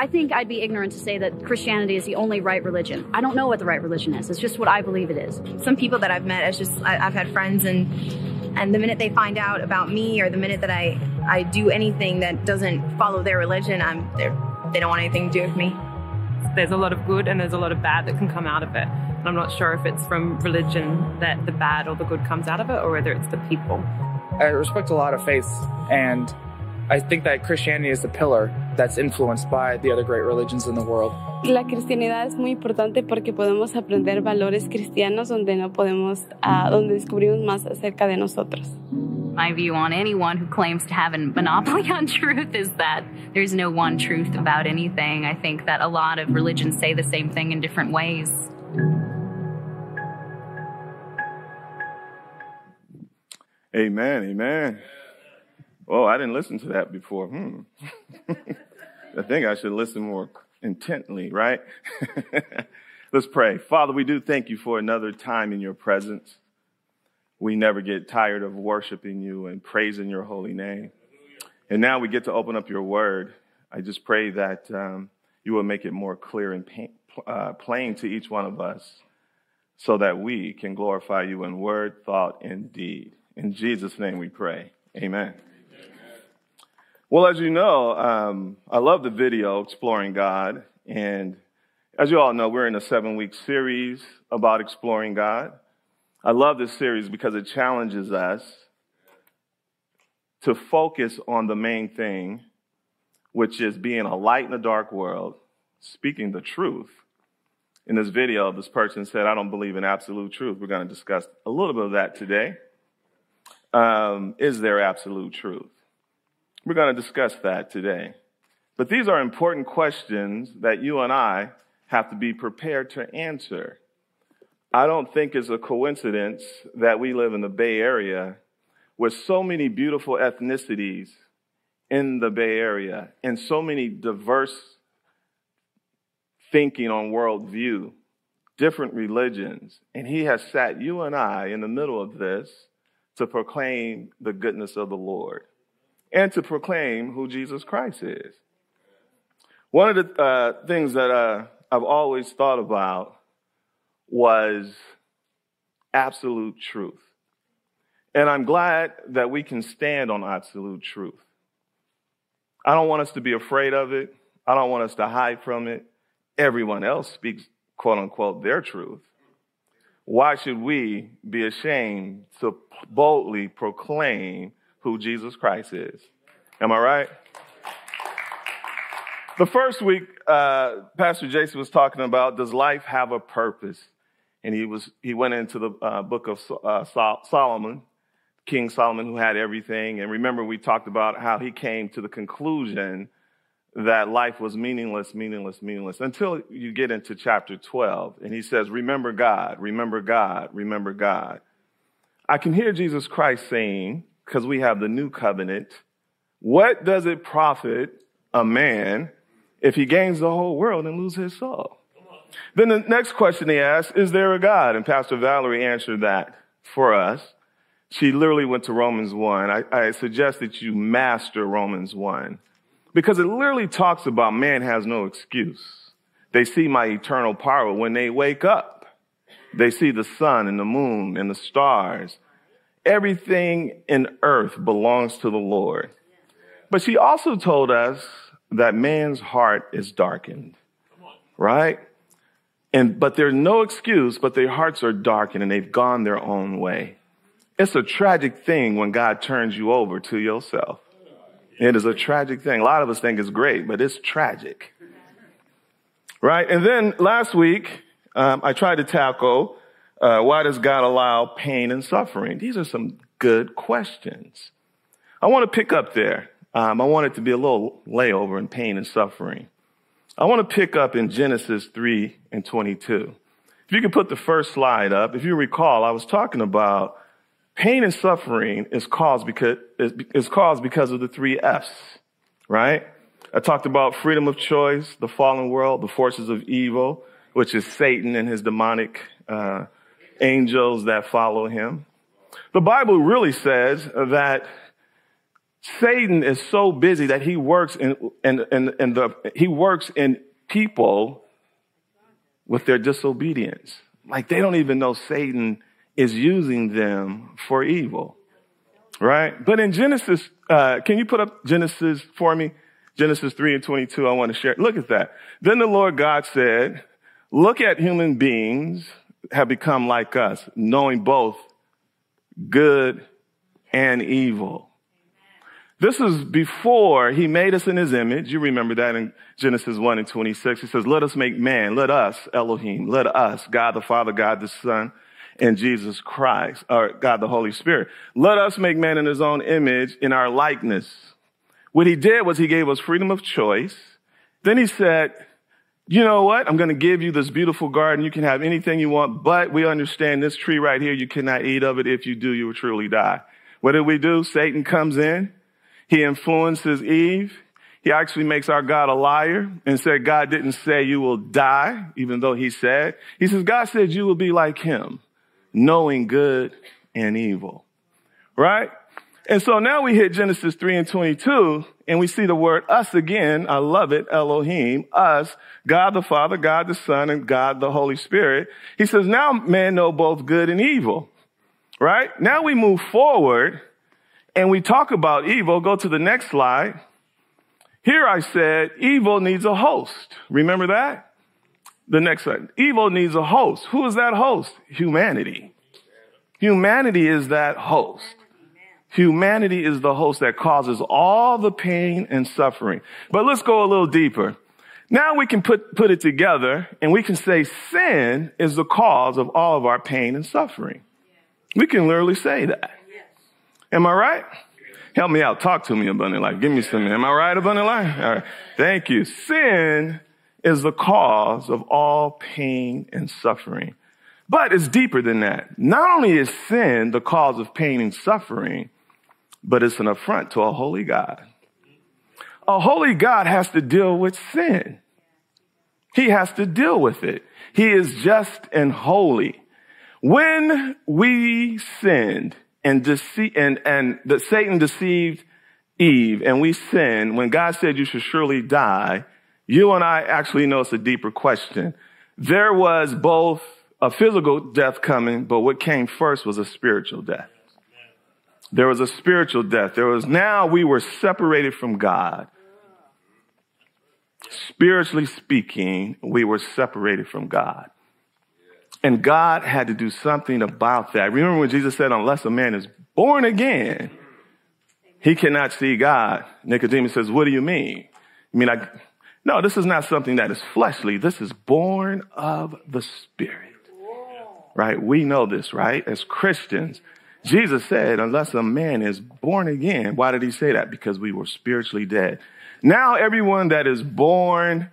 I think I'd be ignorant to say that Christianity is the only right religion. I don't know what the right religion is. It's just what I believe it is. Some people that I've met, it's just I, I've had friends, and and the minute they find out about me, or the minute that I I do anything that doesn't follow their religion, I'm they're, they don't want anything to do with me. There's a lot of good and there's a lot of bad that can come out of it. And I'm not sure if it's from religion that the bad or the good comes out of it, or whether it's the people. I respect a lot of faiths, and I think that Christianity is the pillar that's influenced by the other great religions in the world. La cristianidad es muy importante porque podemos aprender valores cristianos donde no podemos, uh, donde descubrimos más acerca de nosotros. My view on anyone who claims to have a monopoly on truth is that there's no one truth about anything. I think that a lot of religions say the same thing in different ways. Amen, amen. Oh, I didn't listen to that before. Hmm. I think I should listen more intently, right? Let's pray. Father, we do thank you for another time in your presence. We never get tired of worshiping you and praising your holy name. And now we get to open up your word. I just pray that um, you will make it more clear and pain, uh, plain to each one of us so that we can glorify you in word, thought, and deed. In Jesus' name we pray. Amen. Well, as you know, um, I love the video, Exploring God. And as you all know, we're in a seven week series about exploring God. I love this series because it challenges us to focus on the main thing, which is being a light in a dark world, speaking the truth. In this video, this person said, I don't believe in absolute truth. We're going to discuss a little bit of that today um, is there absolute truth? We're going to discuss that today. But these are important questions that you and I have to be prepared to answer. I don't think it's a coincidence that we live in the Bay Area with so many beautiful ethnicities in the Bay Area and so many diverse thinking on worldview, different religions. And he has sat you and I in the middle of this to proclaim the goodness of the Lord and to proclaim who Jesus Christ is. One of the uh, things that uh, I've always thought about was absolute truth. And I'm glad that we can stand on absolute truth. I don't want us to be afraid of it. I don't want us to hide from it. Everyone else speaks, quote unquote, their truth. Why should we be ashamed to boldly proclaim who Jesus Christ is? Am I right? The first week, uh, Pastor Jason was talking about does life have a purpose? And he was he went into the uh, book of uh, Solomon, King Solomon, who had everything. And remember, we talked about how he came to the conclusion that life was meaningless, meaningless, meaningless until you get into chapter 12. And he says, Remember God, remember God, remember God. I can hear Jesus Christ saying, because we have the new covenant, what does it profit a man if he gains the whole world and lose his soul? Then the next question he asked, is there a God? And Pastor Valerie answered that for us. She literally went to Romans 1. I, I suggest that you master Romans 1 because it literally talks about man has no excuse. They see my eternal power when they wake up. They see the sun and the moon and the stars. Everything in earth belongs to the Lord. But she also told us that man's heart is darkened, right? And, but there's no excuse, but their hearts are darkened and they've gone their own way. It's a tragic thing when God turns you over to yourself. It is a tragic thing. A lot of us think it's great, but it's tragic. Right? And then last week, um, I tried to tackle uh, why does God allow pain and suffering? These are some good questions. I want to pick up there. Um, I want it to be a little layover in pain and suffering. I want to pick up in Genesis 3 and 22. If you could put the first slide up, if you recall, I was talking about Pain and suffering is caused because, is caused because of the three F's, right? I talked about freedom of choice, the fallen world, the forces of evil, which is Satan and his demonic uh, angels that follow him. The Bible really says that Satan is so busy that he works in, in, in, in the, he works in people with their disobedience. Like they don't even know Satan is using them for evil. Right? But in Genesis, uh, can you put up Genesis for me? Genesis 3 and 22, I want to share. Look at that. Then the Lord God said, look at human beings have become like us, knowing both good and evil. This is before he made us in his image. You remember that in Genesis 1 and 26. He says, let us make man, let us, Elohim, let us, God the Father, God the Son, and Jesus Christ, or God the Holy Spirit. Let us make man in his own image, in our likeness. What he did was he gave us freedom of choice. Then he said, you know what? I'm going to give you this beautiful garden. You can have anything you want, but we understand this tree right here. You cannot eat of it. If you do, you will truly die. What did we do? Satan comes in. He influences Eve. He actually makes our God a liar and said God didn't say you will die, even though he said. He says God said you will be like him, knowing good and evil. Right? And so now we hit Genesis 3 and 22 and we see the word us again. I love it. Elohim, us, God the Father, God the Son, and God the Holy Spirit. He says now man know both good and evil. Right? Now we move forward and we talk about evil, go to the next slide. Here I said evil needs a host. Remember that? The next slide. Evil needs a host. Who is that host? Humanity. Humanity is that host. Humanity is the host that causes all the pain and suffering. But let's go a little deeper. Now we can put, put it together and we can say sin is the cause of all of our pain and suffering. We can literally say that. Am I right? Help me out. Talk to me, abundant life. Give me some. Am I right, abundant life? All right. Thank you. Sin is the cause of all pain and suffering. But it's deeper than that. Not only is sin the cause of pain and suffering, but it's an affront to a holy God. A holy God has to deal with sin. He has to deal with it. He is just and holy. When we sinned, and deceive, and, and that Satan deceived Eve and we sinned, when God said you should surely die, you and I actually know it's a deeper question. There was both a physical death coming, but what came first was a spiritual death. There was a spiritual death. There was now we were separated from God. Spiritually speaking, we were separated from God. And God had to do something about that. Remember when Jesus said, unless a man is born again, he cannot see God. Nicodemus says, what do you mean? I mean, like, no, this is not something that is fleshly. This is born of the Spirit. Right? We know this, right? As Christians, Jesus said, unless a man is born again, why did he say that? Because we were spiritually dead. Now everyone that is born,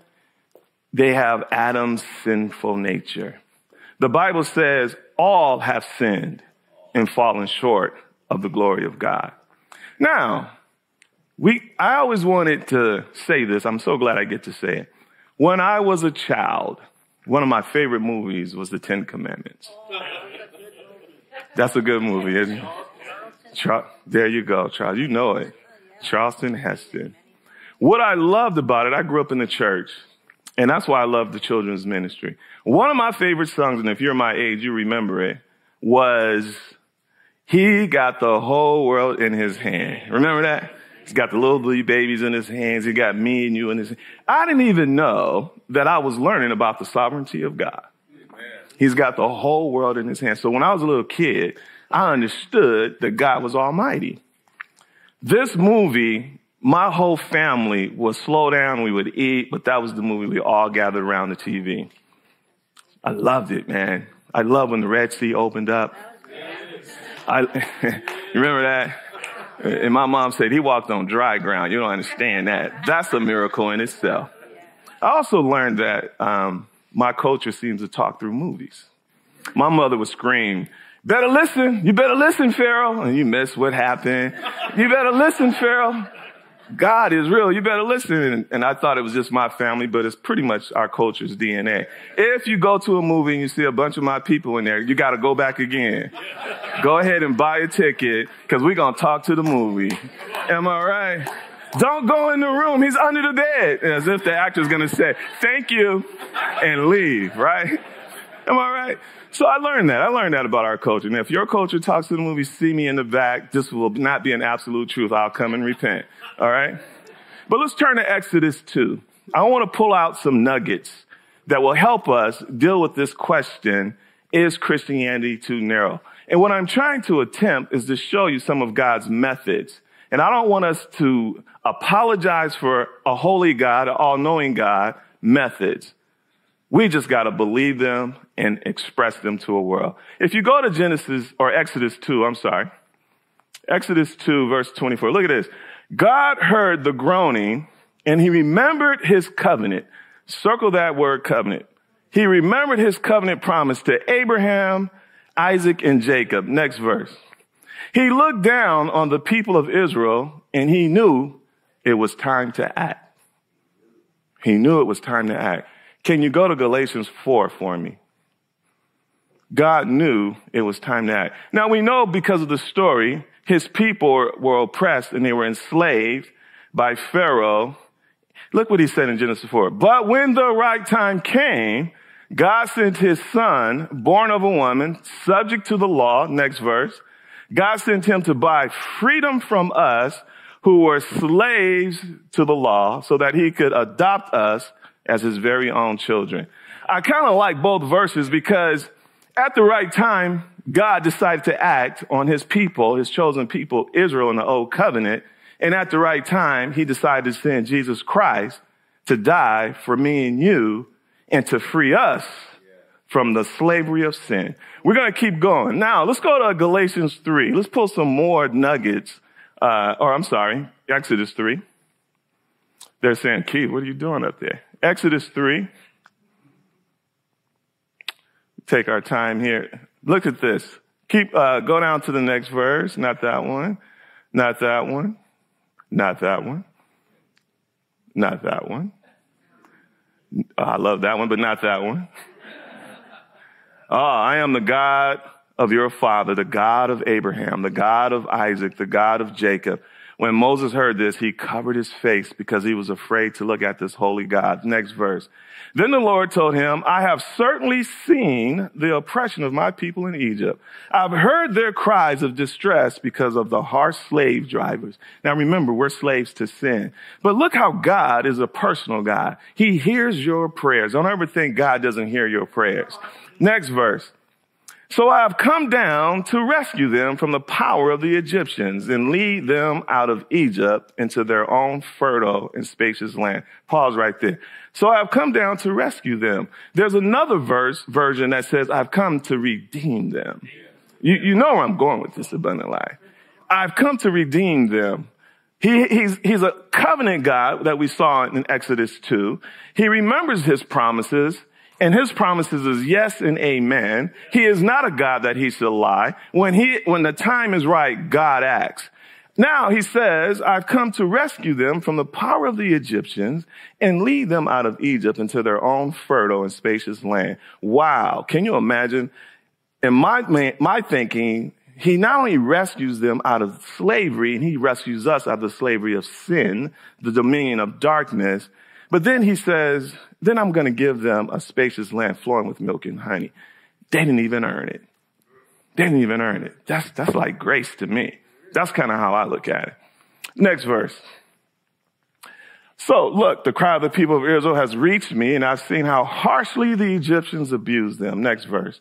they have Adam's sinful nature. The Bible says all have sinned and fallen short of the glory of God. Now, we, I always wanted to say this. I'm so glad I get to say it. When I was a child, one of my favorite movies was The Ten Commandments. That's a good movie, isn't it? Char- there you go, Charles. You know it. Charleston Heston. What I loved about it, I grew up in the church. And that's why I love the children's ministry. One of my favorite songs, and if you're my age, you remember it, was He Got the Whole World in His Hand. Remember that? He's got the little babies in his hands. He got me and you in his. I didn't even know that I was learning about the sovereignty of God. He's got the whole world in his hands. So when I was a little kid, I understood that God was almighty. This movie my whole family would slow down. We would eat, but that was the movie we all gathered around the TV. I loved it, man. I love when the Red Sea opened up. I, you remember that? And my mom said he walked on dry ground. You don't understand that. That's a miracle in itself. I also learned that um, my culture seems to talk through movies. My mother would scream, "Better listen! You better listen, Pharaoh!" And you miss what happened. You better listen, Pharaoh. God is real. You better listen. And I thought it was just my family, but it's pretty much our culture's DNA. If you go to a movie and you see a bunch of my people in there, you got to go back again. Go ahead and buy a ticket because we're going to talk to the movie. Am I right? Don't go in the room. He's under the bed. As if the actor's going to say, thank you and leave, right? Am I right? So I learned that. I learned that about our culture. Now, if your culture talks to the movie, see me in the back, this will not be an absolute truth. I'll come and repent. All right? But let's turn to Exodus 2. I want to pull out some nuggets that will help us deal with this question, is Christianity too narrow? And what I'm trying to attempt is to show you some of God's methods. And I don't want us to apologize for a holy God, an all-knowing God methods. We just got to believe them and express them to a world. If you go to Genesis or Exodus 2, I'm sorry, Exodus 2 verse 24, look at this. God heard the groaning and he remembered his covenant. Circle that word covenant. He remembered his covenant promise to Abraham, Isaac, and Jacob. Next verse. He looked down on the people of Israel and he knew it was time to act. He knew it was time to act. Can you go to Galatians 4 for me? God knew it was time to act. Now we know because of the story, his people were oppressed and they were enslaved by Pharaoh. Look what he said in Genesis 4. But when the right time came, God sent his son, born of a woman, subject to the law. Next verse. God sent him to buy freedom from us who were slaves to the law so that he could adopt us as his very own children. I kind of like both verses because at the right time, God decided to act on his people, his chosen people, Israel in the old covenant. And at the right time, he decided to send Jesus Christ to die for me and you and to free us from the slavery of sin. We're going to keep going. Now, let's go to Galatians 3. Let's pull some more nuggets, uh, or I'm sorry, Exodus 3. They're saying, Keith, what are you doing up there? Exodus 3. Take our time here. Look at this. Keep, uh, go down to the next verse. Not that one. Not that one. Not that one. Not that one. Oh, I love that one, but not that one. Oh, I am the God of your father, the God of Abraham, the God of Isaac, the God of Jacob. When Moses heard this, he covered his face because he was afraid to look at this holy God. Next verse. Then the Lord told him, I have certainly seen the oppression of my people in Egypt. I've heard their cries of distress because of the harsh slave drivers. Now remember, we're slaves to sin. But look how God is a personal God. He hears your prayers. Don't ever think God doesn't hear your prayers. Next verse. So I have come down to rescue them from the power of the Egyptians and lead them out of Egypt into their own fertile and spacious land. Pause right there. So I have come down to rescue them. There's another verse, version that says, I've come to redeem them. You, you know where I'm going with this abundant life. I've come to redeem them. He, he's, he's a covenant God that we saw in Exodus 2. He remembers his promises and his promises is yes and amen. He is not a God that he should lie. When he, when the time is right, God acts. Now he says, I've come to rescue them from the power of the Egyptians and lead them out of Egypt into their own fertile and spacious land. Wow. Can you imagine? In my, my thinking, he not only rescues them out of slavery and he rescues us out of the slavery of sin, the dominion of darkness, but then he says, then I'm going to give them a spacious land flowing with milk and honey. They didn't even earn it. They didn't even earn it. That's, that's like grace to me. That's kind of how I look at it. Next verse. So look, the cry of the people of Israel has reached me and I've seen how harshly the Egyptians abused them. Next verse.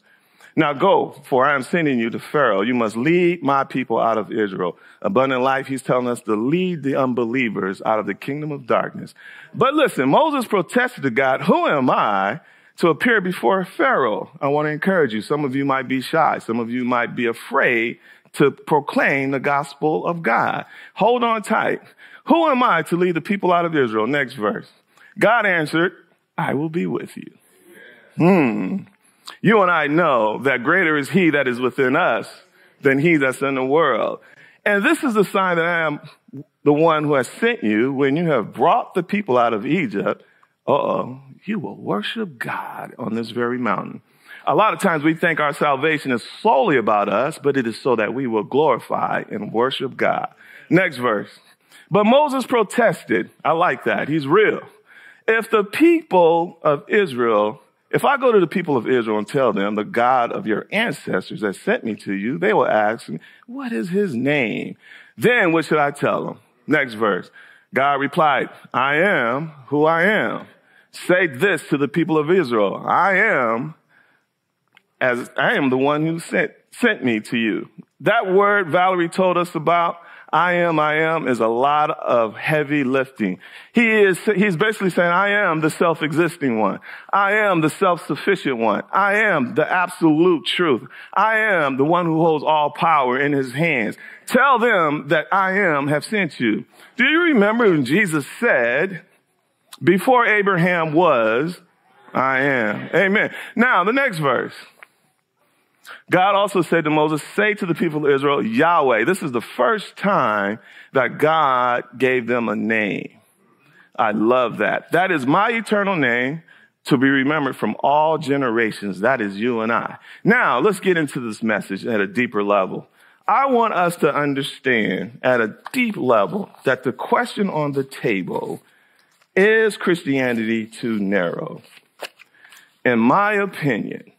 Now go, for I am sending you to Pharaoh. You must lead my people out of Israel. Abundant life, he's telling us to lead the unbelievers out of the kingdom of darkness. But listen, Moses protested to God, who am I to appear before Pharaoh? I want to encourage you. Some of you might be shy. Some of you might be afraid to proclaim the gospel of God. Hold on tight. Who am I to lead the people out of Israel? Next verse. God answered, I will be with you. Hmm. You and I know that greater is he that is within us than he that's in the world. And this is the sign that I am the one who has sent you when you have brought the people out of Egypt. Uh-oh, you will worship God on this very mountain. A lot of times we think our salvation is solely about us, but it is so that we will glorify and worship God. Next verse. But Moses protested. I like that. He's real. If the people of Israel, if I go to the people of Israel and tell them the God of your ancestors that sent me to you, they will ask me, what is his name? Then what should I tell them? Next verse. God replied, I am who I am. Say this to the people of Israel. I am as I am the one who sent, sent me to you. That word Valerie told us about, I am, I am, is a lot of heavy lifting. He is, he's basically saying, I am the self-existing one. I am the self-sufficient one. I am the absolute truth. I am the one who holds all power in his hands. Tell them that I am have sent you. Do you remember when Jesus said, before Abraham was, I am. Amen. Now, the next verse. God also said to Moses, say to the people of Israel, Yahweh. This is the first time that God gave them a name. I love that. That is my eternal name to be remembered from all generations. That is you and I. Now, let's get into this message at a deeper level. I want us to understand at a deep level that the question on the table is Christianity too narrow? In my opinion,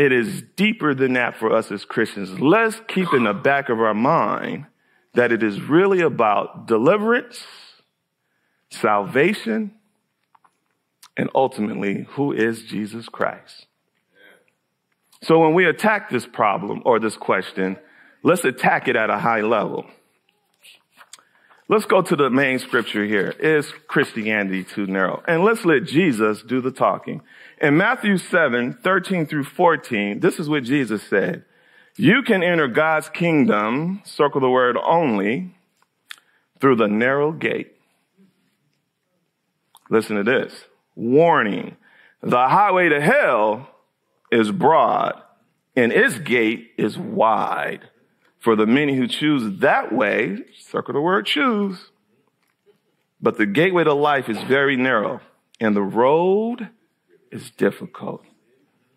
it is deeper than that for us as Christians. Let's keep in the back of our mind that it is really about deliverance, salvation, and ultimately, who is Jesus Christ? So when we attack this problem or this question, let's attack it at a high level. Let's go to the main scripture here. Is Christianity too narrow? And let's let Jesus do the talking. In Matthew 7, 13 through 14, this is what Jesus said. You can enter God's kingdom, circle the word only, through the narrow gate. Listen to this. Warning. The highway to hell is broad and its gate is wide for the many who choose that way, circle the word choose. But the gateway to life is very narrow, and the road is difficult,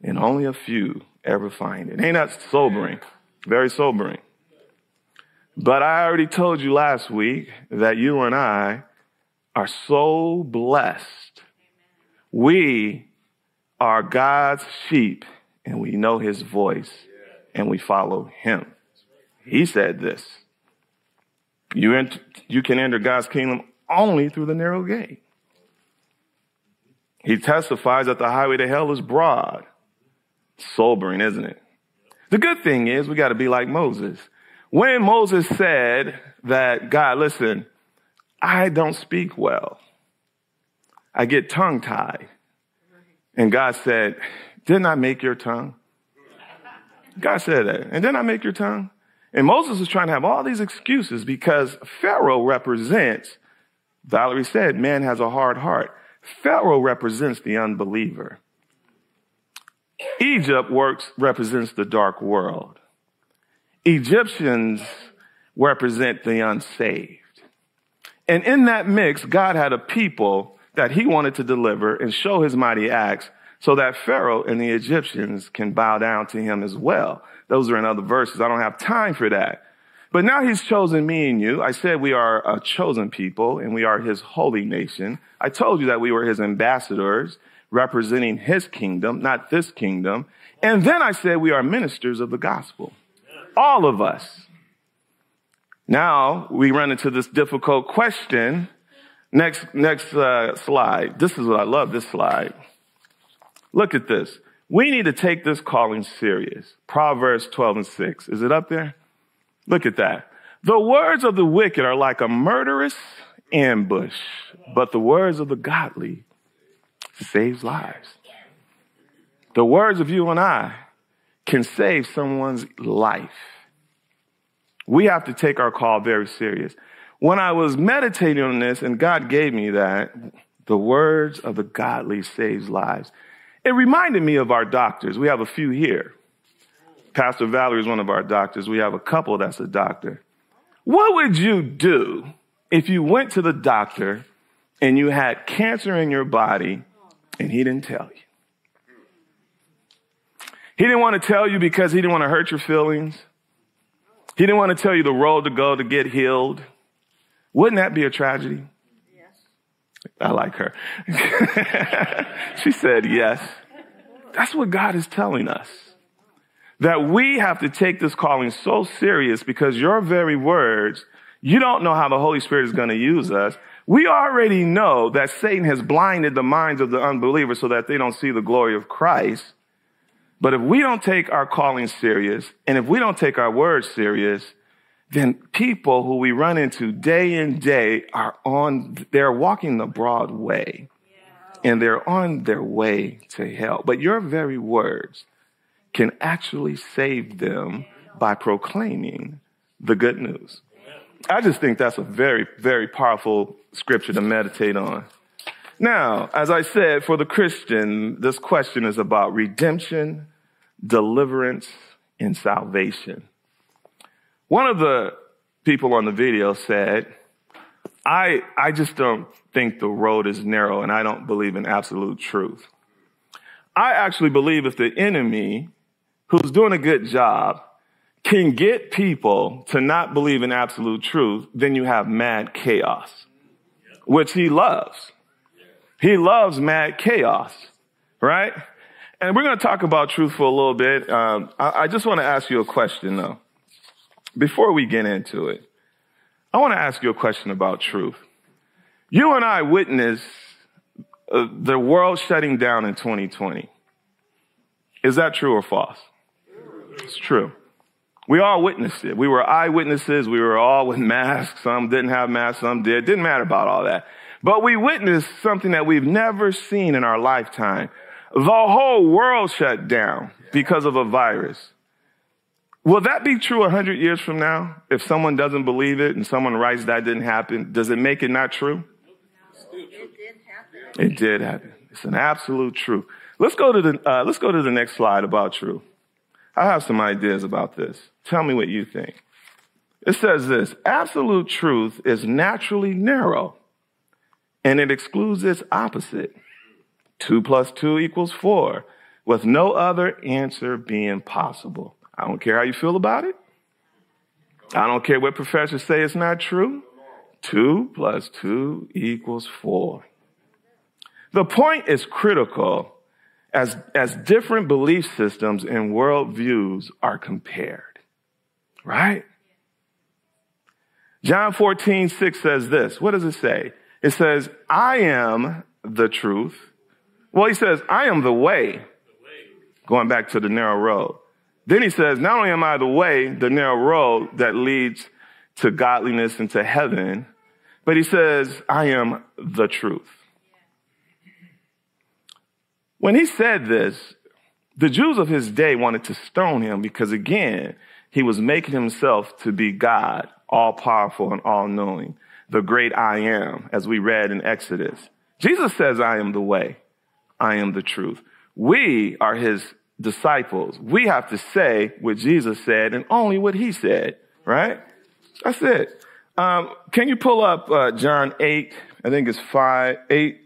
and only a few ever find it. Ain't that sobering? Very sobering. But I already told you last week that you and I are so blessed. We are God's sheep, and we know his voice, and we follow him. He said this. You, you can enter God's kingdom only through the narrow gate. He testifies that the highway to hell is broad. Sobering, isn't it? The good thing is we got to be like Moses. When Moses said that, God, listen, I don't speak well. I get tongue tied. And God said, didn't I make your tongue? God said that. And didn't I make your tongue? And Moses was trying to have all these excuses because Pharaoh represents, Valerie said, man has a hard heart. Pharaoh represents the unbeliever. Egypt works, represents the dark world. Egyptians represent the unsaved. And in that mix, God had a people that he wanted to deliver and show his mighty acts so that Pharaoh and the Egyptians can bow down to him as well. Those are in other verses. I don't have time for that. But now he's chosen me and you. I said we are a chosen people and we are his holy nation. I told you that we were his ambassadors representing his kingdom, not this kingdom. And then I said we are ministers of the gospel. All of us. Now we run into this difficult question. Next, next uh, slide. This is what I love this slide. Look at this. We need to take this calling serious. Proverbs 12 and 6. Is it up there? Look at that. The words of the wicked are like a murderous ambush, but the words of the godly saves lives. The words of you and I can save someone's life. We have to take our call very serious. When I was meditating on this and God gave me that, the words of the godly saves lives. It reminded me of our doctors. We have a few here. Pastor Valerie is one of our doctors. We have a couple that's a doctor. What would you do if you went to the doctor and you had cancer in your body and he didn't tell you? He didn't want to tell you because he didn't want to hurt your feelings. He didn't want to tell you the road to go to get healed. Wouldn't that be a tragedy? Yes. I like her. she said yes. That's what God is telling us. That we have to take this calling so serious because your very words, you don't know how the Holy Spirit is going to use us. We already know that Satan has blinded the minds of the unbelievers so that they don't see the glory of Christ. But if we don't take our calling serious and if we don't take our words serious, then people who we run into day in day are on, they're walking the broad way and they're on their way to hell. But your very words can actually save them by proclaiming the good news. I just think that's a very, very powerful scripture to meditate on. Now, as I said, for the Christian, this question is about redemption, deliverance, and salvation. One of the people on the video said, I, I just don't think the road is narrow and I don't believe in absolute truth. I actually believe if the enemy, who's doing a good job, can get people to not believe in absolute truth, then you have mad chaos, which he loves. He loves mad chaos, right? And we're going to talk about truth for a little bit. Um, I, I just want to ask you a question though. Before we get into it, I want to ask you a question about truth. You and I witnessed uh, the world shutting down in 2020. Is that true or false? It's true. We all witnessed it. We were eyewitnesses. We were all with masks. Some didn't have masks. Some did. Didn't matter about all that. But we witnessed something that we've never seen in our lifetime. The whole world shut down because of a virus. Will that be true 100 years from now? If someone doesn't believe it and someone writes that didn't happen, does it make it not true? It did happen. It did happen. It's an absolute truth. Let's go to the, uh, let's go to the next slide about truth. I have some ideas about this. Tell me what you think. It says this, absolute truth is naturally narrow and it excludes its opposite. Two plus two equals four with no other answer being possible. I don't care how you feel about it. I don't care what professors say it's not true. Two plus two equals four. The point is critical as, as different belief systems and worldviews are compared. Right? John 14, 6 says this. What does it say? It says, I am the truth. Well, he says, I am the way. Going back to the narrow road. Then he says, not only am I the way, the narrow road that leads to godliness and to heaven, but he says, I am the truth. When he said this, the Jews of his day wanted to stone him because again, he was making himself to be God, all powerful and all knowing, the great I am, as we read in Exodus. Jesus says, I am the way. I am the truth. We are his disciples. We have to say what Jesus said and only what he said, right? That's it. Um, can you pull up uh, John 8? I think it's 5, 8,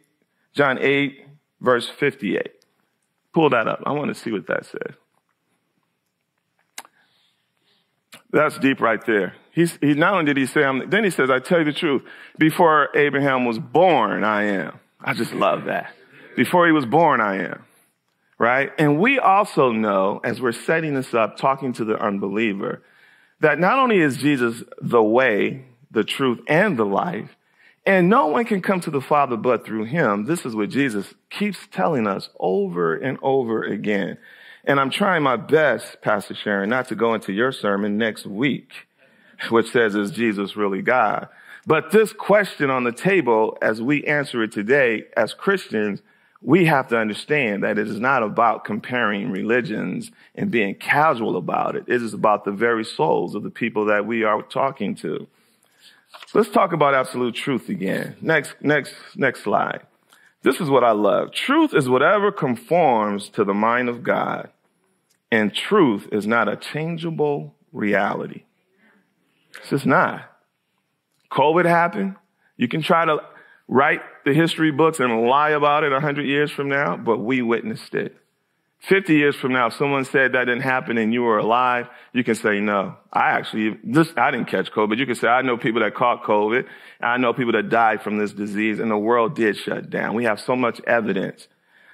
John 8, verse 58. Pull that up. I want to see what that says. That's deep right there. He's, he not only did he say, I'm, then he says, I tell you the truth. Before Abraham was born, I am. I just love that. Before he was born, I am right? And we also know, as we're setting this up, talking to the unbeliever, that not only is Jesus the way, the truth, and the life, and no one can come to the Father but through him. This is what Jesus keeps telling us over and over again. And I'm trying my best, Pastor Sharon, not to go into your sermon next week, which says, is Jesus really God? But this question on the table, as we answer it today as Christians, we have to understand that it is not about comparing religions and being casual about it. It is about the very souls of the people that we are talking to. Let's talk about absolute truth again. Next, next, next slide. This is what I love. Truth is whatever conforms to the mind of God, and truth is not a changeable reality. It's just not. COVID happened. You can try to write the history books and lie about it a hundred years from now, but we witnessed it. 50 years from now, if someone said that didn't happen and you were alive, you can say, no, I actually, this, I didn't catch COVID. You can say, I know people that caught COVID. I know people that died from this disease and the world did shut down. We have so much evidence.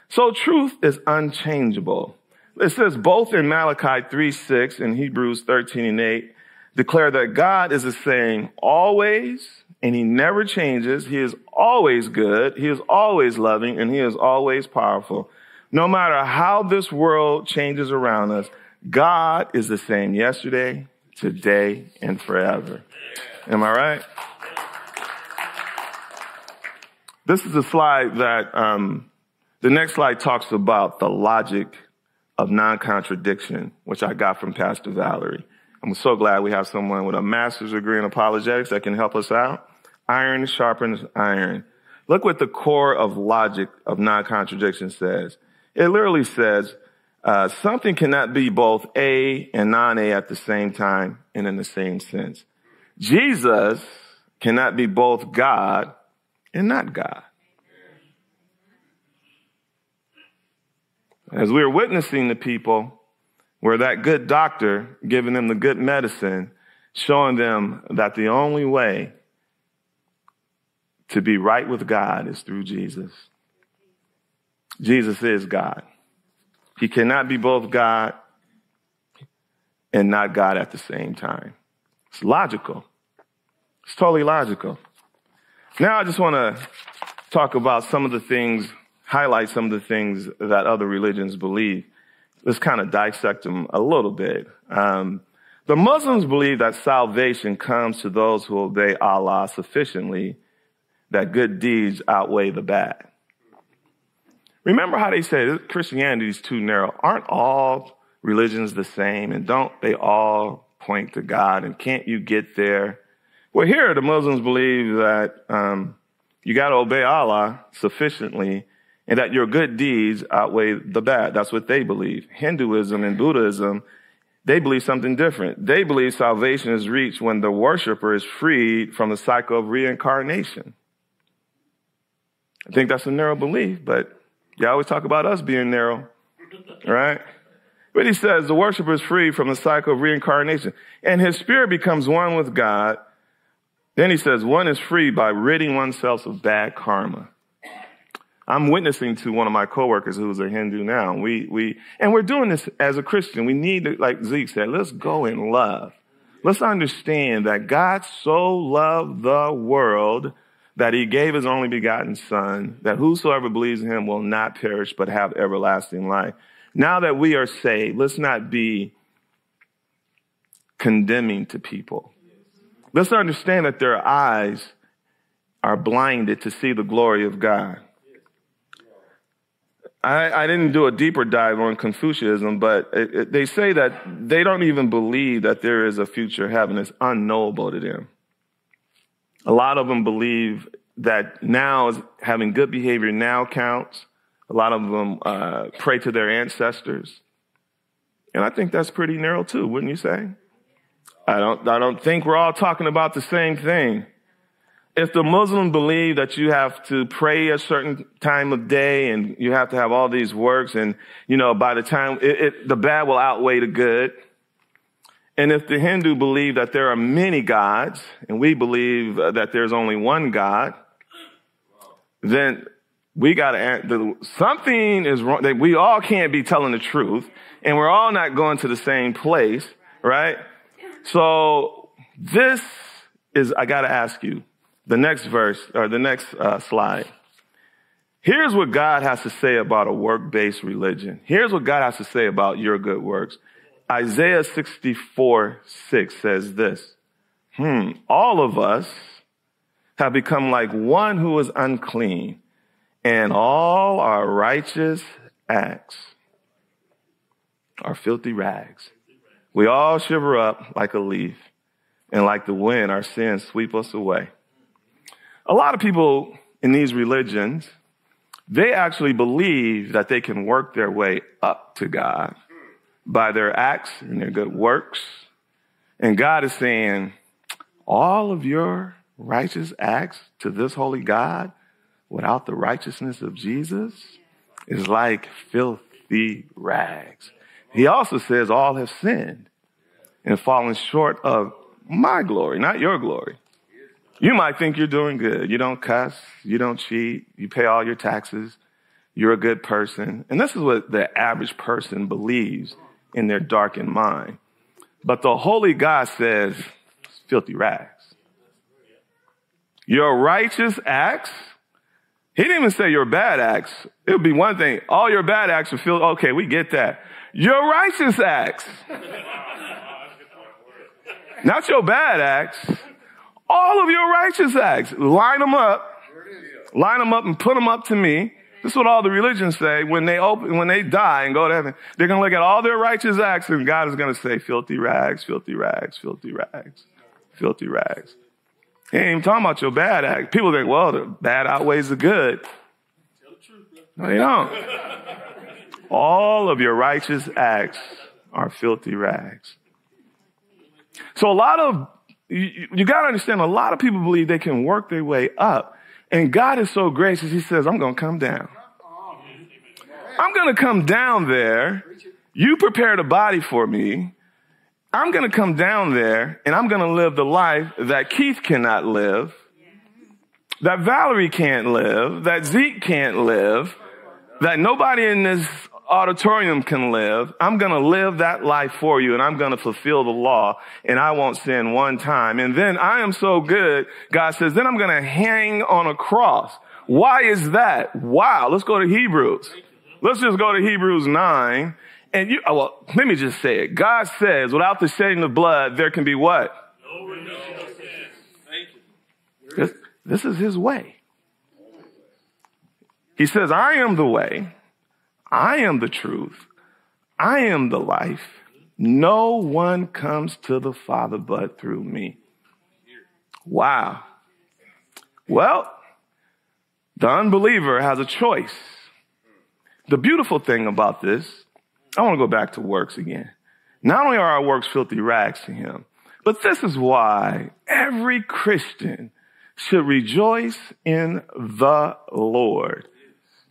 So truth is unchangeable. It says both in Malachi 3, 6 and Hebrews 13 and 8 declare that God is the same always and he never changes. He is always good. He is always loving and he is always powerful. No matter how this world changes around us, God is the same yesterday, today, and forever. Am I right? This is a slide that um, the next slide talks about the logic of non-contradiction, which I got from Pastor Valerie. I'm so glad we have someone with a master's degree in apologetics that can help us out. Iron sharpens iron. Look what the core of logic of non-contradiction says. It literally says uh, something cannot be both A and non-A at the same time and in the same sense. Jesus cannot be both God and not God. As we are witnessing the people, where that good doctor giving them the good medicine, showing them that the only way to be right with God is through Jesus. Jesus is God. He cannot be both God and not God at the same time. It's logical. It's totally logical. Now I just want to talk about some of the things, highlight some of the things that other religions believe. Let's kind of dissect them a little bit. Um, the Muslims believe that salvation comes to those who obey Allah sufficiently that good deeds outweigh the bad. Remember how they say Christianity is too narrow. Aren't all religions the same? And don't they all point to God? And can't you get there? Well, here the Muslims believe that um, you got to obey Allah sufficiently and that your good deeds outweigh the bad. That's what they believe. Hinduism and Buddhism, they believe something different. They believe salvation is reached when the worshiper is freed from the cycle of reincarnation. I think that's a narrow belief, but you always talk about us being narrow, right? But he says the worshiper is free from the cycle of reincarnation and his spirit becomes one with God. Then he says one is free by ridding oneself of bad karma. I'm witnessing to one of my coworkers who's a Hindu now. We, we, and we're doing this as a Christian. We need to, like Zeke said, let's go in love. Let's understand that God so loved the world that he gave his only begotten son, that whosoever believes in him will not perish, but have everlasting life. Now that we are saved, let's not be condemning to people. Let's understand that their eyes are blinded to see the glory of God. I, I didn't do a deeper dive on Confucianism, but it, it, they say that they don't even believe that there is a future heaven. It's unknowable to them. A lot of them believe that now having good behavior now counts. A lot of them uh, pray to their ancestors. And I think that's pretty narrow too, wouldn't you say? I don't, I don't think we're all talking about the same thing. If the Muslims believe that you have to pray a certain time of day and you have to have all these works and, you know, by the time it, it, the bad will outweigh the good, and if the Hindu believe that there are many gods, and we believe uh, that there's only one God, then we got to, something is wrong. That we all can't be telling the truth, and we're all not going to the same place, right? So this is, I got to ask you, the next verse, or the next uh, slide. Here's what God has to say about a work-based religion. Here's what God has to say about your good works. Isaiah 64, 6 says this. Hmm, all of us have become like one who is unclean, and all our righteous acts are filthy rags. We all shiver up like a leaf, and like the wind, our sins sweep us away. A lot of people in these religions, they actually believe that they can work their way up to God by their acts and their good works. And God is saying, all of your righteous acts to this holy God without the righteousness of Jesus is like filthy rags. He also says all have sinned and fallen short of my glory, not your glory. You might think you're doing good. You don't cuss. You don't cheat. You pay all your taxes. You're a good person. And this is what the average person believes in their darkened mind. But the holy God says, filthy rags. Your righteous acts, he didn't even say your bad acts. It would be one thing. All your bad acts would feel, okay, we get that. Your righteous acts. Not your bad acts. All of your righteous acts. Line them up. Line them up and put them up to me. This is what all the religions say when they open, when they die and go to heaven. They're going to look at all their righteous acts and God is going to say, filthy rags, filthy rags, filthy rags, filthy rags. He ain't even talking about your bad act. People think, well, the bad outweighs the good. No, they don't. All of your righteous acts are filthy rags. So a lot of, you, you got to understand, a lot of people believe they can work their way up. And God is so gracious, He says, I'm going to come down. I'm going to come down there. You prepared a body for me. I'm going to come down there and I'm going to live the life that Keith cannot live, that Valerie can't live, that Zeke can't live, that nobody in this auditorium can live. I'm going to live that life for you and I'm going to fulfill the law and I won't sin one time. And then I am so good. God says, then I'm going to hang on a cross. Why is that? Wow. Let's go to Hebrews. Let's just go to Hebrews 9 and you, oh, well, let me just say it. God says, without the shedding of blood, there can be what? This, this is his way. He says, I am the way. I am the truth. I am the life. No one comes to the Father but through me. Wow. Well, the unbeliever has a choice. The beautiful thing about this I want to go back to works again. Not only are our works filthy rags to him, but this is why every Christian should rejoice in the Lord.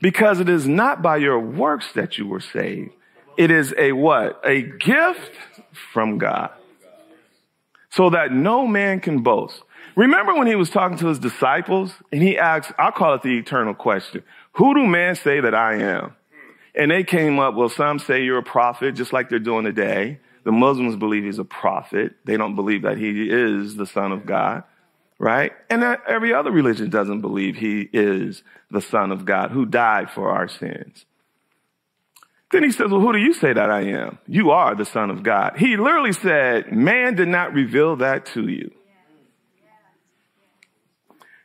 Because it is not by your works that you were saved. It is a what? A gift from God. So that no man can boast. Remember when he was talking to his disciples and he asked, I'll call it the eternal question. Who do men say that I am? And they came up, well, some say you're a prophet, just like they're doing today. The Muslims believe he's a prophet. They don't believe that he is the son of God, right? And every other religion doesn't believe he is the son of God who died for our sins. Then he says, well, who do you say that I am? You are the son of God. He literally said, man did not reveal that to you.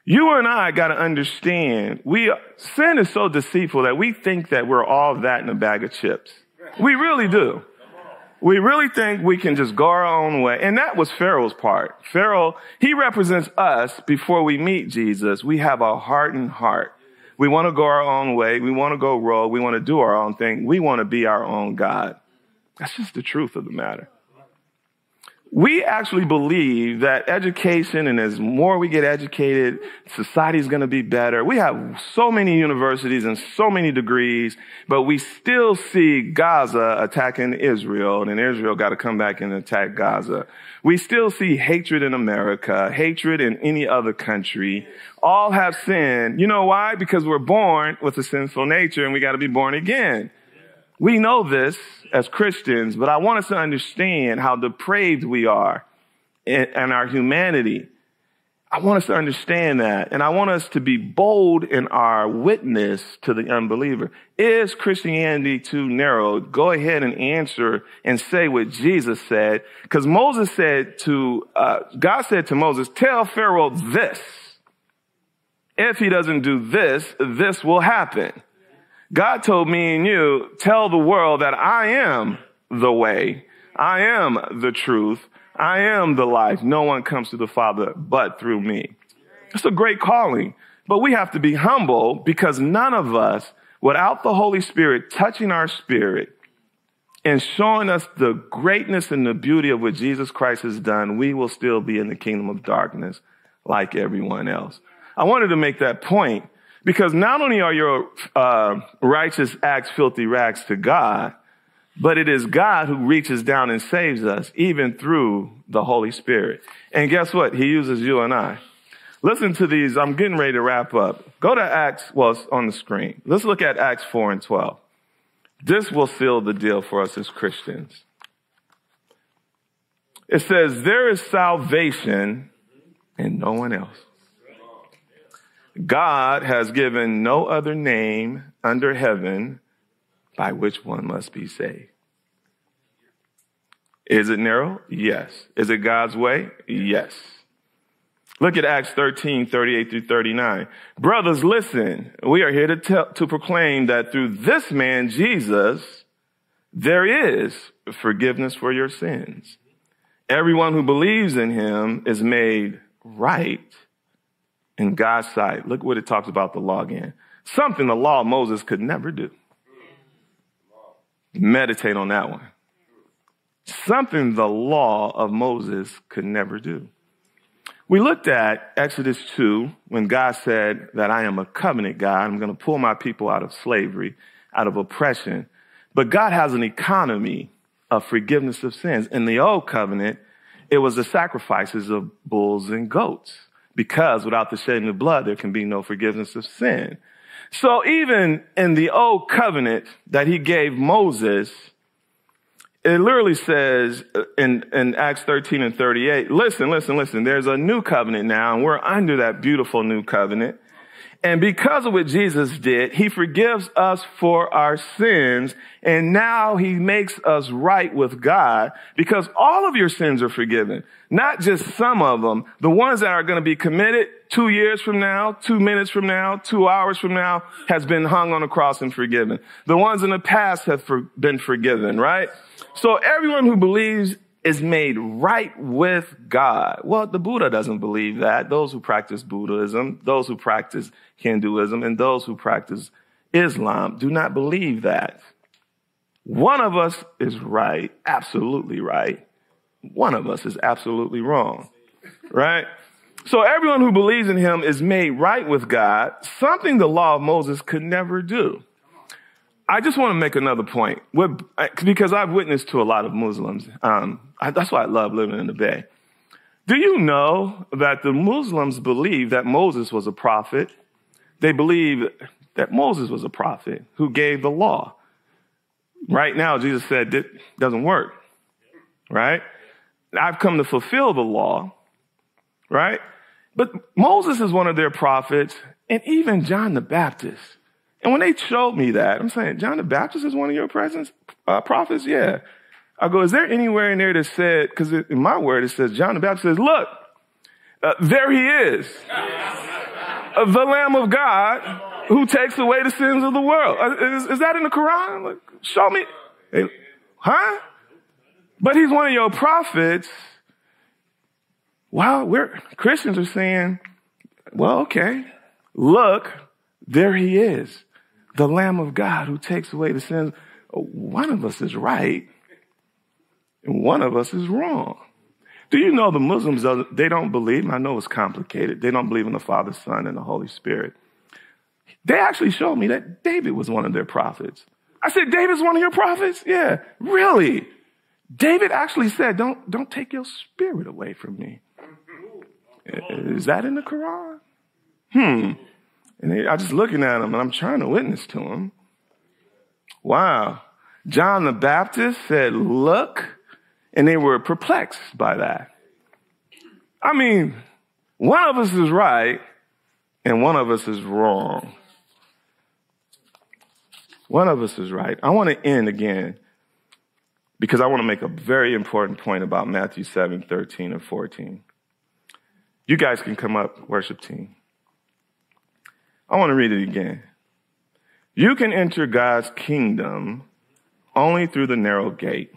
You and I got to understand, we, sin is so deceitful that we think that we're all that in a bag of chips. We really do. We really think we can just go our own way. And that was Pharaoh's part. Pharaoh, he represents us before we meet Jesus. We have a hardened heart. We want to go our own way. We want to go rogue. We want to do our own thing. We want to be our own God. That's just the truth of the matter we actually believe that education and as more we get educated, society is going to be better. We have so many universities and so many degrees, but we still see Gaza attacking Israel and Israel got to come back and attack Gaza. We still see hatred in America, hatred in any other country. All have sinned. You know why? Because we're born with a sinful nature and we got to be born again. We know this as Christians, but I want us to understand how depraved we are and our humanity. I want us to understand that. And I want us to be bold in our witness to the unbeliever. Is Christianity too narrow? Go ahead and answer and say what Jesus said. Because Moses said to, uh, God said to Moses, tell Pharaoh this. If he doesn't do this, this will happen. God told me and you, tell the world that I am the way. I am the truth. I am the life. No one comes to the Father but through me. It's a great calling, but we have to be humble because none of us, without the Holy Spirit touching our spirit and showing us the greatness and the beauty of what Jesus Christ has done, we will still be in the kingdom of darkness like everyone else. I wanted to make that point Because not only are your uh, righteous acts filthy rags to God, but it is God who reaches down and saves us, even through the Holy Spirit. And guess what? He uses you and I. Listen to these. I'm getting ready to wrap up. Go to Acts, well, it's on the screen. Let's look at Acts 4 and 12. This will seal the deal for us as Christians. It says, There is salvation in no one else. God has given no other name under heaven by which one must be saved. Is it narrow? Yes. Is it God's way? Yes. Look at Acts 13, 38 through 39. Brothers, listen. We are here to tell, to proclaim that through this man, Jesus, there is forgiveness for your sins. Everyone who believes in him is made right in God's sight. Look what it talks about the law again. Something the law of Moses could never do. Meditate on that one. Something the law of Moses could never do. We looked at Exodus 2 when God said that I am a covenant God. I'm going to pull my people out of slavery, out of oppression. But God has an economy of forgiveness of sins. In the old covenant, it was the sacrifices of bulls and goats because without the shedding of blood, there can be no forgiveness of sin. So even in the old covenant that he gave Moses, it literally says in, in Acts 13 and 38, listen, listen, listen, there's a new covenant now and we're under that beautiful new covenant. And because of what Jesus did, he forgives us for our sins. And now he makes us right with God because all of your sins are forgiven. Not just some of them. The ones that are going to be committed two years from now, two minutes from now, two hours from now has been hung on a cross and forgiven. The ones in the past have for, been forgiven, right? So everyone who believes is made right with God. Well, the Buddha doesn't believe that. Those who practice Buddhism, those who practice Hinduism, and those who practice Islam do not believe that. One of us is right, absolutely right. One of us is absolutely wrong, right? So everyone who believes in him is made right with God, something the law of Moses could never do. I just want to make another point because I've witnessed to a lot of Muslims. Um, I, that's why I love living in the Bay. Do you know that the Muslims believe that Moses was a prophet? They believe that Moses was a prophet who gave the law. Right now, Jesus said it doesn't work. Right? I've come to fulfill the law. Right? But Moses is one of their prophets, and even John the Baptist and when they showed me that, I'm saying, John the Baptist is one of your presence, uh, prophets? Yeah. I go, is there anywhere in there that said, because in my word it says, John the Baptist says, look, uh, there he is. uh, the Lamb of God who takes away the sins of the world. Uh, is, is, that in the Quran? Like, show me. Hey, huh? But he's one of your prophets. Well, we're Christians are saying, well, okay, look, there he is the Lamb of God who takes away the sins. One of us is right and one of us is wrong. Do you know the Muslims, they don't believe, I know it's complicated, they don't believe in the Father, Son, and the Holy Spirit. They actually showed me that David was one of their prophets. I said, David's one of your prophets? Yeah, really? David actually said, don't, don't take your spirit away from me. Is that in the Quran? Hmm. And I'm just looking at him and I'm trying to witness to him. Wow. John the Baptist said, look, and they were perplexed by that. I mean, one of us is right and one of us is wrong. One of us is right. I want to end again because I want to make a very important point about Matthew 7, 13 and 14. You guys can come up, worship team. I want to read it again. You can enter God's kingdom only through the narrow gate.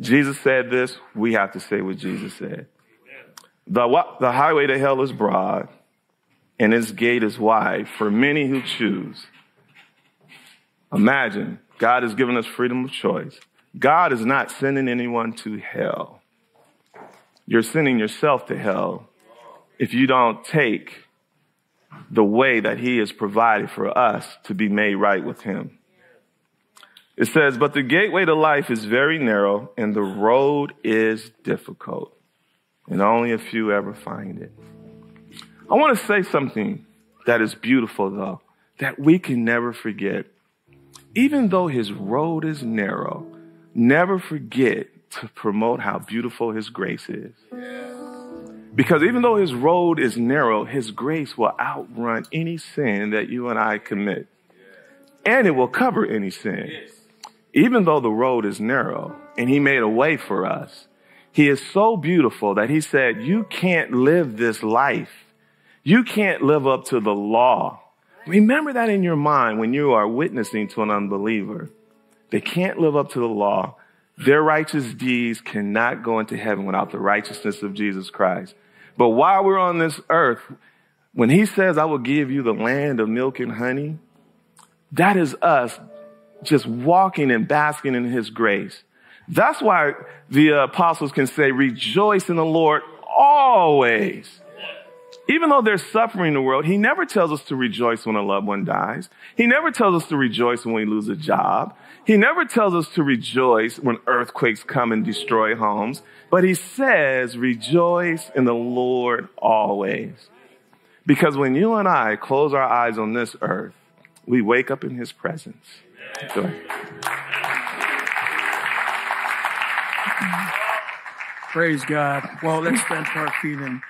Jesus said this, we have to say what Jesus said. The, the highway to hell is broad, and its gate is wide for many who choose. Imagine, God has given us freedom of choice. God is not sending anyone to hell. You're sending yourself to hell if you don't take the way that he has provided for us to be made right with him. It says, but the gateway to life is very narrow and the road is difficult and only a few ever find it. I want to say something that is beautiful though, that we can never forget. Even though his road is narrow, never forget to promote how beautiful his grace is. Because even though his road is narrow, his grace will outrun any sin that you and I commit. And it will cover any sin. Even though the road is narrow and he made a way for us, he is so beautiful that he said, you can't live this life. You can't live up to the law. Remember that in your mind when you are witnessing to an unbeliever. They can't live up to the law. Their righteous deeds cannot go into heaven without the righteousness of Jesus Christ. But while we're on this earth, when he says, I will give you the land of milk and honey, that is us just walking and basking in his grace. That's why the apostles can say, rejoice in the Lord always. Even though there's suffering in the world, he never tells us to rejoice when a loved one dies. He never tells us to rejoice when we lose a job. He never tells us to rejoice when earthquakes come and destroy homes. But he says, rejoice in the Lord always. Because when you and I close our eyes on this earth, we wake up in his presence. Praise God. Well, let's stand our feet and